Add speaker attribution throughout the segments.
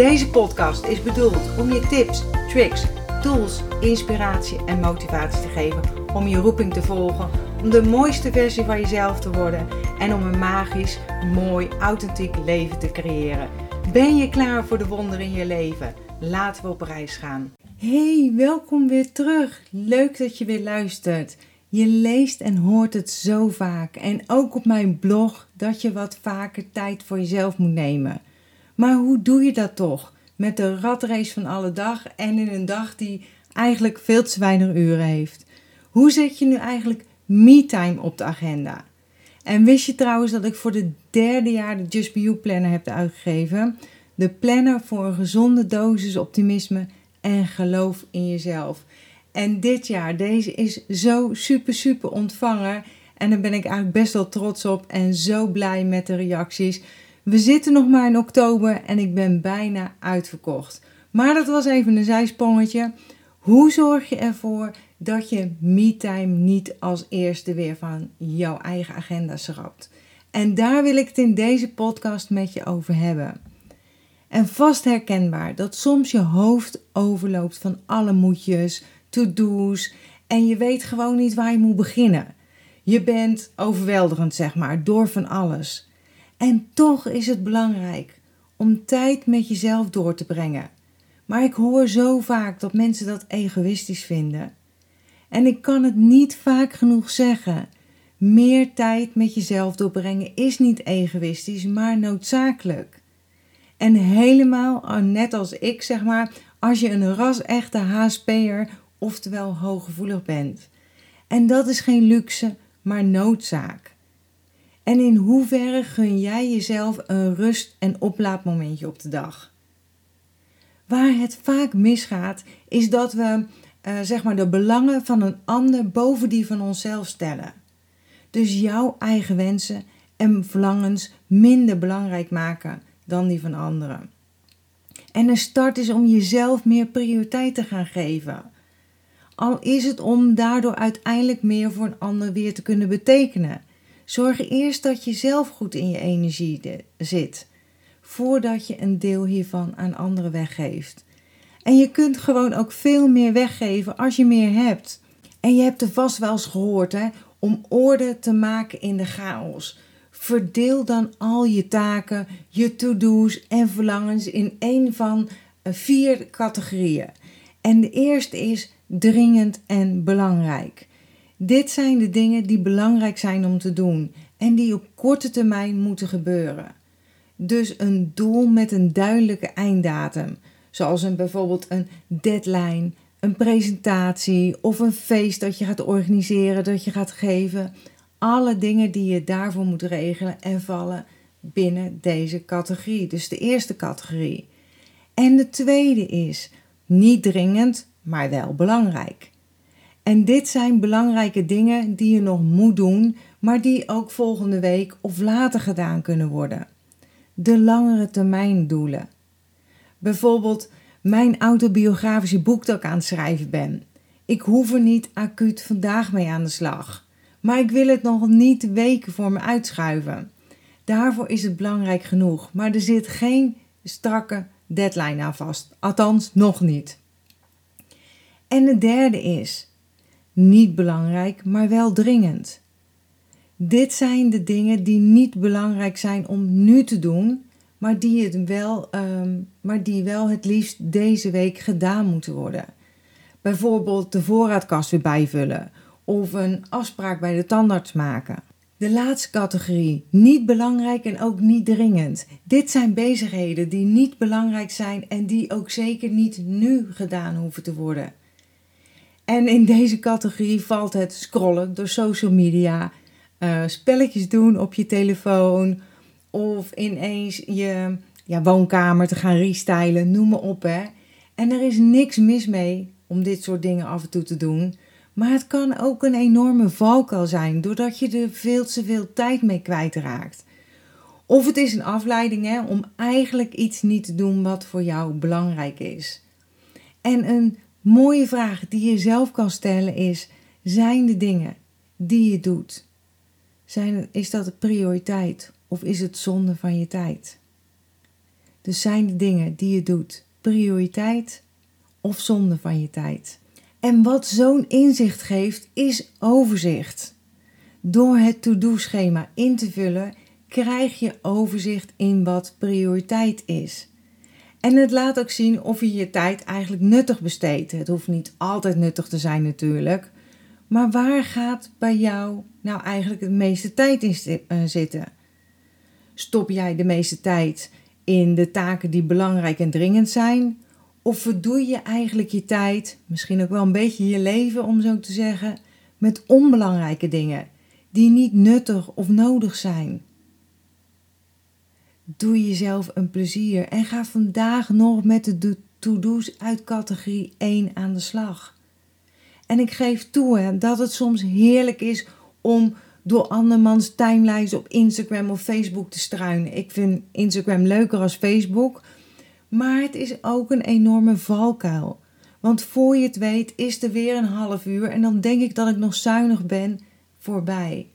Speaker 1: Deze podcast is bedoeld om je tips, tricks, tools, inspiratie en motivatie te geven om je roeping te volgen, om de mooiste versie van jezelf te worden en om een magisch, mooi, authentiek leven te creëren. Ben je klaar voor de wonderen in je leven? Laten we op reis gaan. Hey, welkom weer terug. Leuk dat je weer luistert. Je leest en hoort het zo vaak en ook op mijn blog dat je wat vaker tijd voor jezelf moet nemen. Maar hoe doe je dat toch? Met de ratrace van alle dag en in een dag die eigenlijk veel te weinig uren heeft. Hoe zet je nu eigenlijk me-time op de agenda? En wist je trouwens dat ik voor de derde jaar de Just Be You Planner heb uitgegeven? De planner voor een gezonde dosis optimisme en geloof in jezelf. En dit jaar, deze is zo super, super ontvangen. En daar ben ik eigenlijk best wel trots op en zo blij met de reacties. We zitten nog maar in oktober en ik ben bijna uitverkocht. Maar dat was even een zijsprongetje. Hoe zorg je ervoor dat je me-time niet als eerste weer van jouw eigen agenda schrapt? En daar wil ik het in deze podcast met je over hebben. En vast herkenbaar dat soms je hoofd overloopt van alle moedjes, to-do's en je weet gewoon niet waar je moet beginnen. Je bent overweldigend, zeg maar, door van alles. En toch is het belangrijk om tijd met jezelf door te brengen. Maar ik hoor zo vaak dat mensen dat egoïstisch vinden. En ik kan het niet vaak genoeg zeggen. Meer tijd met jezelf doorbrengen is niet egoïstisch, maar noodzakelijk. En helemaal, net als ik zeg maar, als je een ras-echte HSP'er, oftewel hooggevoelig bent. En dat is geen luxe, maar noodzaak. En in hoeverre gun jij jezelf een rust- en oplaadmomentje op de dag? Waar het vaak misgaat, is dat we uh, zeg maar de belangen van een ander boven die van onszelf stellen. Dus jouw eigen wensen en verlangens minder belangrijk maken dan die van anderen. En de start is om jezelf meer prioriteit te gaan geven. Al is het om daardoor uiteindelijk meer voor een ander weer te kunnen betekenen. Zorg eerst dat je zelf goed in je energie zit, voordat je een deel hiervan aan anderen weggeeft. En je kunt gewoon ook veel meer weggeven als je meer hebt. En je hebt er vast wel eens gehoord, hè, om orde te maken in de chaos. Verdeel dan al je taken, je to-do's en verlangens in één van eh, vier categorieën. En de eerste is dringend en belangrijk. Dit zijn de dingen die belangrijk zijn om te doen en die op korte termijn moeten gebeuren. Dus een doel met een duidelijke einddatum, zoals een, bijvoorbeeld een deadline, een presentatie of een feest dat je gaat organiseren, dat je gaat geven. Alle dingen die je daarvoor moet regelen en vallen binnen deze categorie. Dus de eerste categorie. En de tweede is niet dringend, maar wel belangrijk. En dit zijn belangrijke dingen die je nog moet doen, maar die ook volgende week of later gedaan kunnen worden. De langere termijn doelen. Bijvoorbeeld mijn autobiografische boek dat ik aan het schrijven ben. Ik hoef er niet acuut vandaag mee aan de slag. Maar ik wil het nog niet weken voor me uitschuiven. Daarvoor is het belangrijk genoeg, maar er zit geen strakke deadline aan vast. Althans, nog niet. En de derde is niet belangrijk, maar wel dringend. Dit zijn de dingen die niet belangrijk zijn om nu te doen, maar die, het wel, um, maar die wel het liefst deze week gedaan moeten worden. Bijvoorbeeld de voorraadkast weer bijvullen of een afspraak bij de tandarts maken. De laatste categorie, niet belangrijk en ook niet dringend. Dit zijn bezigheden die niet belangrijk zijn en die ook zeker niet nu gedaan hoeven te worden. En in deze categorie valt het scrollen door social media, uh, spelletjes doen op je telefoon of ineens je ja, woonkamer te gaan restylen, noem maar op hè. En er is niks mis mee om dit soort dingen af en toe te doen. Maar het kan ook een enorme valkuil zijn, doordat je er veel te veel tijd mee kwijtraakt. Of het is een afleiding hè, om eigenlijk iets niet te doen wat voor jou belangrijk is. En een mooie vraag die je zelf kan stellen is: zijn de dingen die je doet, zijn, is dat een prioriteit of is het zonde van je tijd? Dus zijn de dingen die je doet prioriteit of zonde van je tijd? En wat zo'n inzicht geeft, is overzicht. Door het to-do-schema in te vullen, krijg je overzicht in wat prioriteit is. En het laat ook zien of je je tijd eigenlijk nuttig besteedt. Het hoeft niet altijd nuttig te zijn natuurlijk. Maar waar gaat bij jou nou eigenlijk de meeste tijd in eh, zitten? Stop jij de meeste tijd in de taken die belangrijk en dringend zijn? Of verdoe je eigenlijk je tijd, misschien ook wel een beetje je leven om zo te zeggen, met onbelangrijke dingen die niet nuttig of nodig zijn? Doe jezelf een plezier en ga vandaag nog met de to-do's uit categorie 1 aan de slag. En ik geef toe hè, dat het soms heerlijk is om door andermans timelines op Instagram of Facebook te struinen. Ik vind Instagram leuker als Facebook, maar het is ook een enorme valkuil. Want voor je het weet is er weer een half uur en dan denk ik dat ik nog zuinig ben voorbij.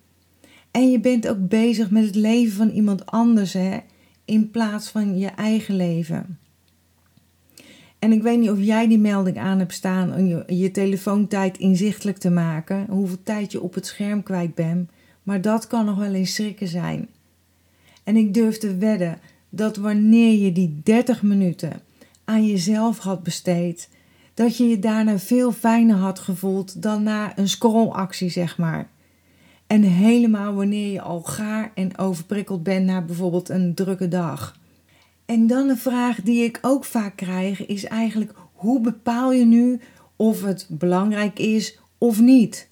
Speaker 1: En je bent ook bezig met het leven van iemand anders hè, in plaats van je eigen leven. En ik weet niet of jij die melding aan hebt staan om je, je telefoontijd inzichtelijk te maken, hoeveel tijd je op het scherm kwijt bent, maar dat kan nog wel eens schrikken zijn. En ik durf te wedden dat wanneer je die 30 minuten aan jezelf had besteed, dat je je daarna veel fijner had gevoeld dan na een scrollactie, zeg maar. En helemaal wanneer je al gaar en overprikkeld bent na bijvoorbeeld een drukke dag. En dan een vraag die ik ook vaak krijg is eigenlijk hoe bepaal je nu of het belangrijk is of niet?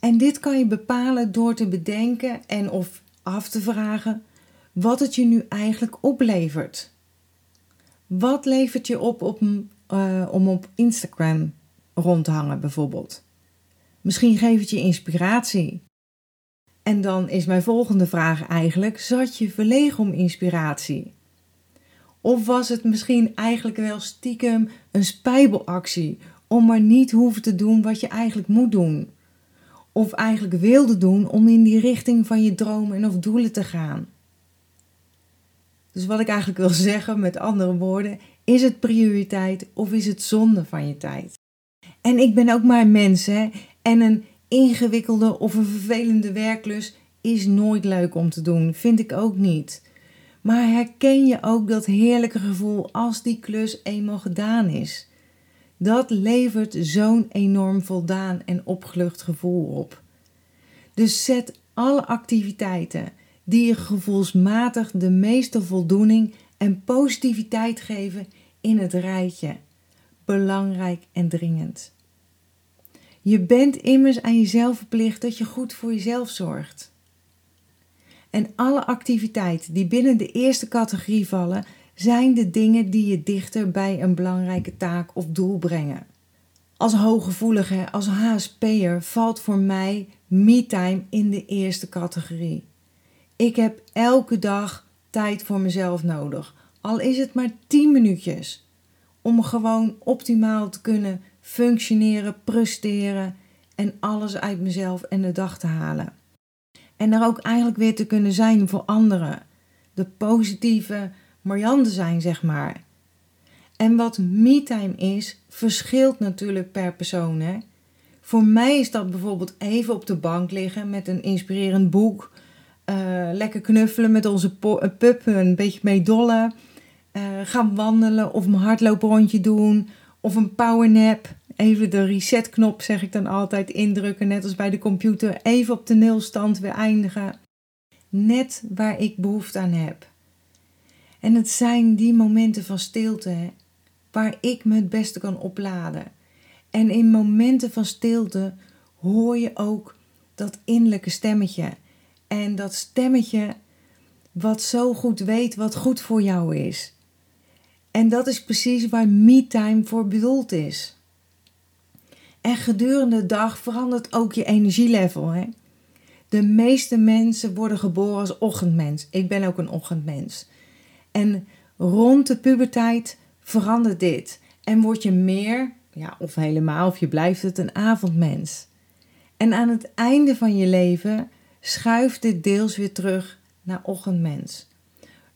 Speaker 1: En dit kan je bepalen door te bedenken en of af te vragen wat het je nu eigenlijk oplevert. Wat levert je op, uh, om op Instagram rond te hangen bijvoorbeeld? Misschien geeft het je inspiratie. En dan is mijn volgende vraag eigenlijk: zat je verlegen om inspiratie? Of was het misschien eigenlijk wel stiekem een spijbelactie om maar niet hoeven te doen wat je eigenlijk moet doen? Of eigenlijk wilde doen om in die richting van je dromen en of doelen te gaan? Dus wat ik eigenlijk wil zeggen met andere woorden, is het prioriteit of is het zonde van je tijd? En ik ben ook maar een mens hè? en een ingewikkelde of een vervelende werklus is nooit leuk om te doen, vind ik ook niet. Maar herken je ook dat heerlijke gevoel als die klus eenmaal gedaan is? Dat levert zo'n enorm voldaan en opgelucht gevoel op. Dus zet alle activiteiten die je gevoelsmatig de meeste voldoening en positiviteit geven in het rijtje. Belangrijk en dringend. Je bent immers aan jezelf verplicht dat je goed voor jezelf zorgt. En alle activiteiten die binnen de eerste categorie vallen, zijn de dingen die je dichter bij een belangrijke taak of doel brengen. Als hooggevoelige, als HSP'er valt voor mij me-time in de eerste categorie. Ik heb elke dag tijd voor mezelf nodig, al is het maar 10 minuutjes, om gewoon optimaal te kunnen functioneren, presteren en alles uit mezelf en de dag te halen. En er ook eigenlijk weer te kunnen zijn voor anderen. De positieve Marianne zijn, zeg maar. En wat me-time is, verschilt natuurlijk per persoon. Hè? Voor mij is dat bijvoorbeeld even op de bank liggen met een inspirerend boek. Uh, lekker knuffelen met onze eh, pup, een beetje mee dollen. Uh, gaan wandelen of een hardlooprondje doen. Of een powernap. Even de resetknop, zeg ik dan altijd, indrukken, net als bij de computer. Even op de nulstand weer eindigen. Net waar ik behoefte aan heb. En het zijn die momenten van stilte waar ik me het beste kan opladen. En in momenten van stilte hoor je ook dat innerlijke stemmetje. En dat stemmetje wat zo goed weet wat goed voor jou is. En dat is precies waar me-time voor bedoeld is. En gedurende de dag verandert ook je energielevel. Hè? De meeste mensen worden geboren als ochtendmens. Ik ben ook een ochtendmens. En rond de puberteit verandert dit. En word je meer, ja, of helemaal, of je blijft het een avondmens. En aan het einde van je leven schuift dit deels weer terug naar ochtendmens.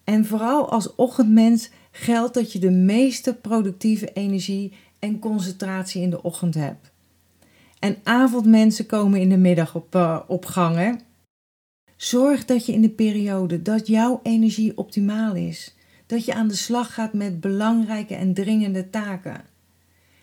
Speaker 1: En vooral als ochtendmens geldt dat je de meeste productieve energie en concentratie in de ochtend hebt. En avondmensen komen in de middag op, uh? Zorg dat je in de periode dat jouw energie optimaal is, dat je aan de slag gaat met belangrijke en dringende taken.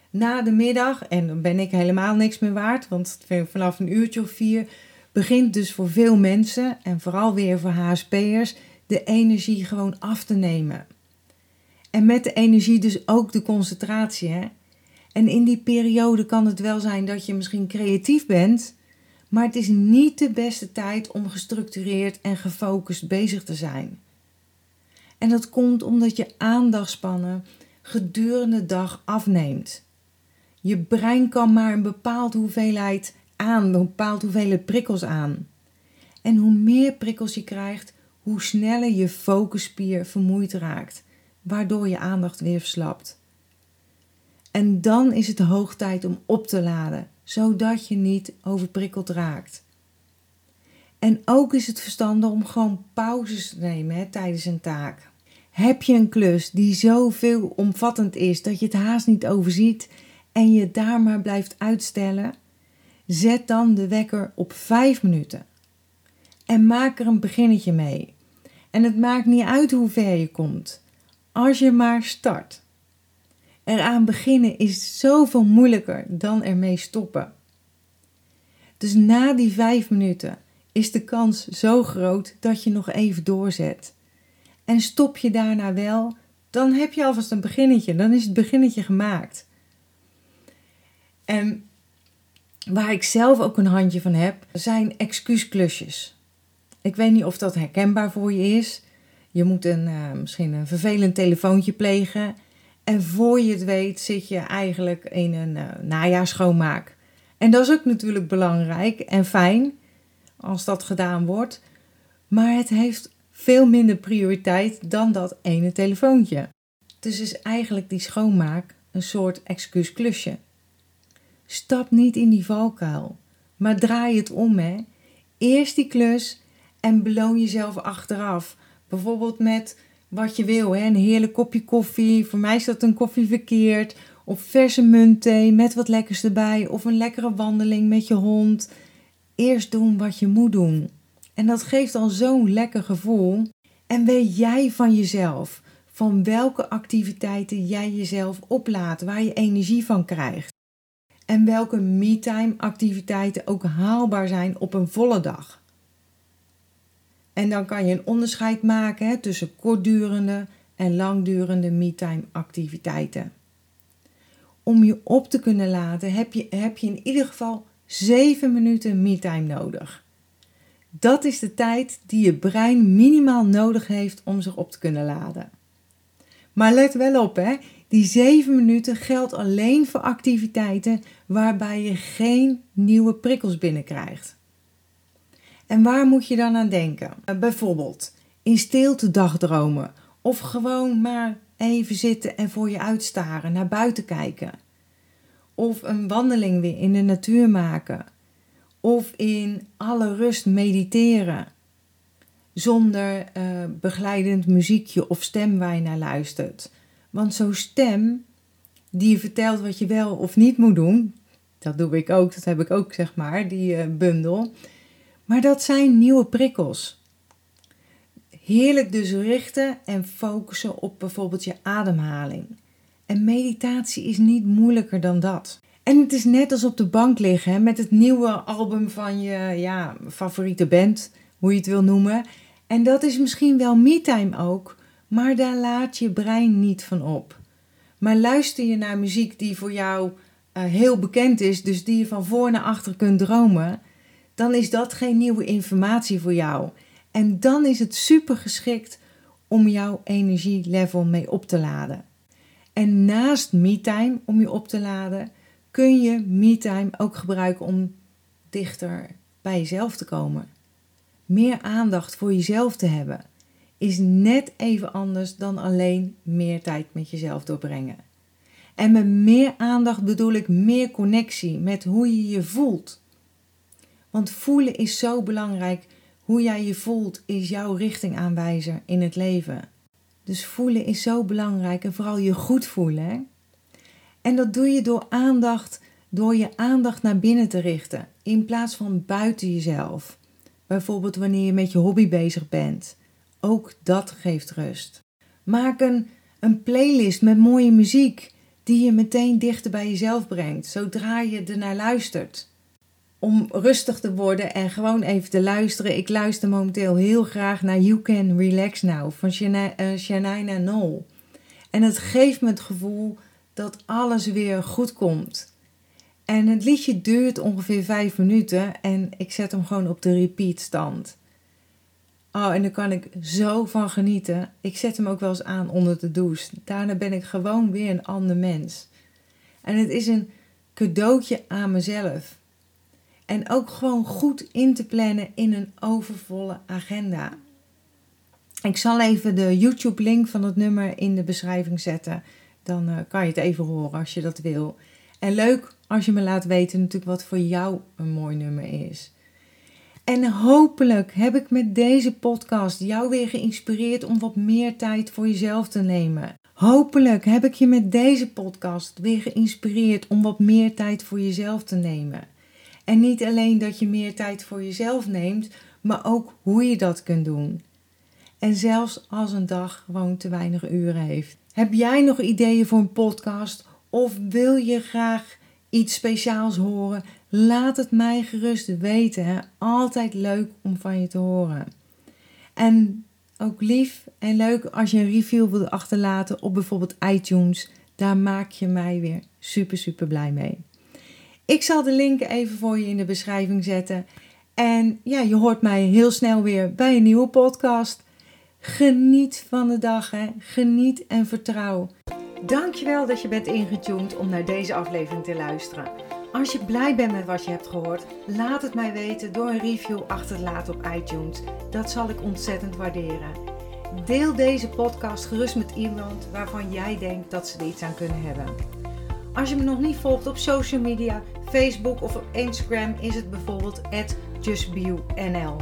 Speaker 1: Na de middag, en dan ben ik helemaal niks meer waard, want vanaf een uurtje of vier begint dus voor veel mensen, en vooral weer voor HSP'ers, de energie gewoon af te nemen. En met de energie dus ook de concentratie. Hè? En in die periode kan het wel zijn dat je misschien creatief bent, maar het is niet de beste tijd om gestructureerd en gefocust bezig te zijn. En dat komt omdat je aandachtspannen gedurende de dag afneemt. Je brein kan maar een bepaalde hoeveelheid aan, een bepaalde hoeveelheid prikkels aan. En hoe meer prikkels je krijgt, hoe sneller je focusspier vermoeid raakt, waardoor je aandacht weer verslapt. En dan is het hoog tijd om op te laden, zodat je niet overprikkeld raakt. En ook is het verstandig om gewoon pauzes te nemen tijdens een taak. Heb je een klus die zo omvattend is dat je het haast niet overziet en je daar maar blijft uitstellen? Zet dan de wekker op 5 minuten. En maak er een beginnetje mee. En het maakt niet uit hoe ver je komt, als je maar start. Eraan beginnen is zoveel moeilijker dan ermee stoppen. Dus na die vijf minuten is de kans zo groot dat je nog even doorzet. En stop je daarna wel, dan heb je alvast een beginnetje. Dan is het beginnetje gemaakt. En waar ik zelf ook een handje van heb, zijn excuusklusjes. Ik weet niet of dat herkenbaar voor je is. Je moet een, uh, misschien een vervelend telefoontje plegen. En voor je het weet zit je eigenlijk in een uh, najaarschoonmaak. En dat is ook natuurlijk belangrijk en fijn als dat gedaan wordt. Maar het heeft veel minder prioriteit dan dat ene telefoontje. Dus is eigenlijk die schoonmaak een soort excuusklusje. Stap niet in die valkuil, maar draai het om. Hè. Eerst die klus en beloon jezelf achteraf. Bijvoorbeeld met wat je wil. Hè? Een heerlijk kopje koffie. Voor mij is dat een koffie verkeerd. Of verse muntthee met wat lekkers erbij. Of een lekkere wandeling met je hond. Eerst doen wat je moet doen. En dat geeft al zo'n lekker gevoel. En weet jij van jezelf van welke activiteiten jij jezelf oplaat, waar je energie van krijgt. En welke me-time activiteiten ook haalbaar zijn op een volle dag. En dan kan je een onderscheid maken hè, tussen kortdurende en langdurende me-time activiteiten. Om je op te kunnen laden heb je, heb je in ieder geval 7 minuten me-time nodig. Dat is de tijd die je brein minimaal nodig heeft om zich op te kunnen laden. Maar let wel op, hè? die 7 minuten geldt alleen voor activiteiten waarbij je geen nieuwe prikkels binnenkrijgt. En waar moet je dan aan denken? Eh, bijvoorbeeld in stilte dagdromen of gewoon maar even zitten en voor je uitstaren, naar buiten kijken. Of een wandeling weer in de natuur maken. Of in alle rust mediteren. Zonder uh, begeleidend muziekje of stem waar je naar luistert. Want zo'n stem die je vertelt wat je wel of niet moet doen, dat doe ik ook, dat heb ik ook zeg maar, die uh, bundel maar dat zijn nieuwe prikkels. Heerlijk dus richten en focussen op bijvoorbeeld je ademhaling. En meditatie is niet moeilijker dan dat. En het is net als op de bank liggen met het nieuwe album van je ja, favoriete band, hoe je het wil noemen. En dat is misschien wel me-time ook, maar daar laat je brein niet van op. Maar luister je naar muziek die voor jou uh, heel bekend is, dus die je van voor naar achter kunt dromen, dan is dat geen nieuwe informatie voor jou. En dan is het super geschikt om jouw energielevel mee op te laden. En naast me-time om je op te laden, kun je me-time ook gebruiken om dichter bij jezelf te komen. Meer aandacht voor jezelf te hebben is net even anders dan alleen meer tijd met jezelf doorbrengen. En met meer aandacht bedoel ik meer connectie met hoe je je voelt. Want voelen is zo belangrijk. Hoe jij je voelt is jouw richtingaanwijzer in het leven. Dus voelen is zo belangrijk en vooral je goed voelen. Hè? En dat doe je door aandacht, door je aandacht naar binnen te richten in plaats van buiten jezelf. Bijvoorbeeld wanneer je met je hobby bezig bent. Ook dat geeft rust. Maak een, een playlist met mooie muziek die je meteen dichter bij jezelf brengt, zodra je ernaar luistert. Om rustig te worden en gewoon even te luisteren. Ik luister momenteel heel graag naar You Can Relax Now van Shania uh, Knoll. En het geeft me het gevoel dat alles weer goed komt. En het liedje duurt ongeveer vijf minuten en ik zet hem gewoon op de repeat stand. Oh, en daar kan ik zo van genieten. Ik zet hem ook wel eens aan onder de douche. Daarna ben ik gewoon weer een ander mens. En het is een cadeautje aan mezelf. En ook gewoon goed in te plannen in een overvolle agenda. Ik zal even de YouTube-link van het nummer in de beschrijving zetten. Dan uh, kan je het even horen als je dat wil. En leuk als je me laat weten natuurlijk wat voor jou een mooi nummer is. En hopelijk heb ik met deze podcast jou weer geïnspireerd om wat meer tijd voor jezelf te nemen. Hopelijk heb ik je met deze podcast weer geïnspireerd om wat meer tijd voor jezelf te nemen. En niet alleen dat je meer tijd voor jezelf neemt, maar ook hoe je dat kunt doen. En zelfs als een dag gewoon te weinig uren heeft. Heb jij nog ideeën voor een podcast of wil je graag iets speciaals horen? Laat het mij gerust weten. Altijd leuk om van je te horen. En ook lief en leuk als je een review wilt achterlaten op bijvoorbeeld iTunes. Daar maak je mij weer super, super blij mee. Ik zal de link even voor je in de beschrijving zetten. En ja, je hoort mij heel snel weer bij een nieuwe podcast. Geniet van de dag, hè? geniet en vertrouw. Dankjewel dat je bent ingetuned om naar deze aflevering te luisteren. Als je blij bent met wat je hebt gehoord, laat het mij weten door een review achter te laten op iTunes. Dat zal ik ontzettend waarderen. Deel deze podcast gerust met iemand waarvan jij denkt dat ze er iets aan kunnen hebben. Als je me nog niet volgt op social media, Facebook of op Instagram, is het bijvoorbeeld justbio.nl.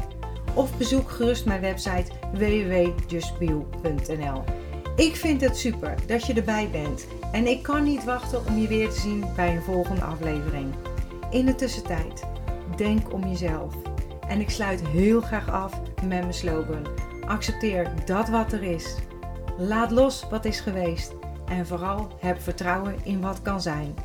Speaker 1: Of bezoek gerust mijn website www.justbio.nl. Ik vind het super dat je erbij bent en ik kan niet wachten om je weer te zien bij een volgende aflevering. In de tussentijd, denk om jezelf. En ik sluit heel graag af met mijn slogan: accepteer dat wat er is. Laat los wat is geweest en vooral heb vertrouwen in wat kan zijn.